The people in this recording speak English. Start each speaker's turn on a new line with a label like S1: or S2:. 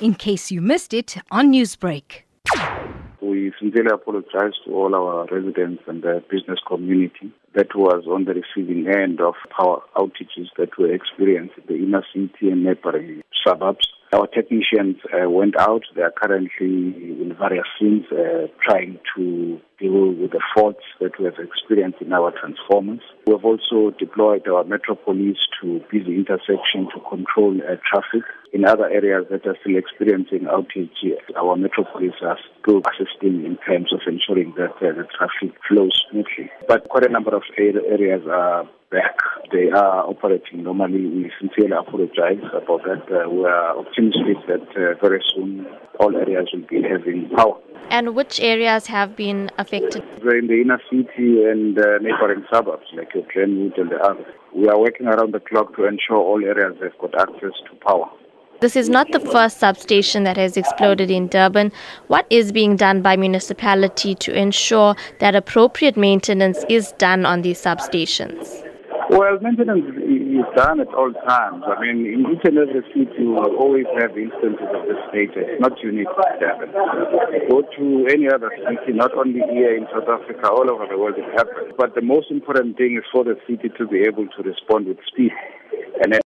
S1: in case you missed it on Newsbreak.
S2: We sincerely apologize to all our residents and the business community that was on the receiving end of power outages that were experienced in the inner city and neighboring suburbs. Our technicians uh, went out. They are currently in various scenes uh, trying to deal with the faults that we have experienced in our transformers. We have also deployed our Metro Police to busy intersection to control uh, traffic. In other areas that are still experiencing outage, our Metro Police are still assisting in terms of ensuring that uh, the traffic flows smoothly. But quite a number of areas are back. They are operating normally. We sincerely apologize about that. Uh, we are optimistic that uh, very soon all areas will be having power.
S3: And which areas have been affected?
S2: We're in the inner city and uh, neighboring suburbs like Glenwood and the others. We are working around the clock to ensure all areas have got access to power.
S3: This is not the first substation that has exploded in Durban. What is being done by municipality to ensure that appropriate maintenance is done on these substations?
S2: Well, maintenance is done at all times. I mean, in each and every city, you will always have instances of this nature. It's not unique to Durban. Go to any other city, not only here in South Africa, all over the world it happens. But the most important thing is for the city to be able to respond with speed. And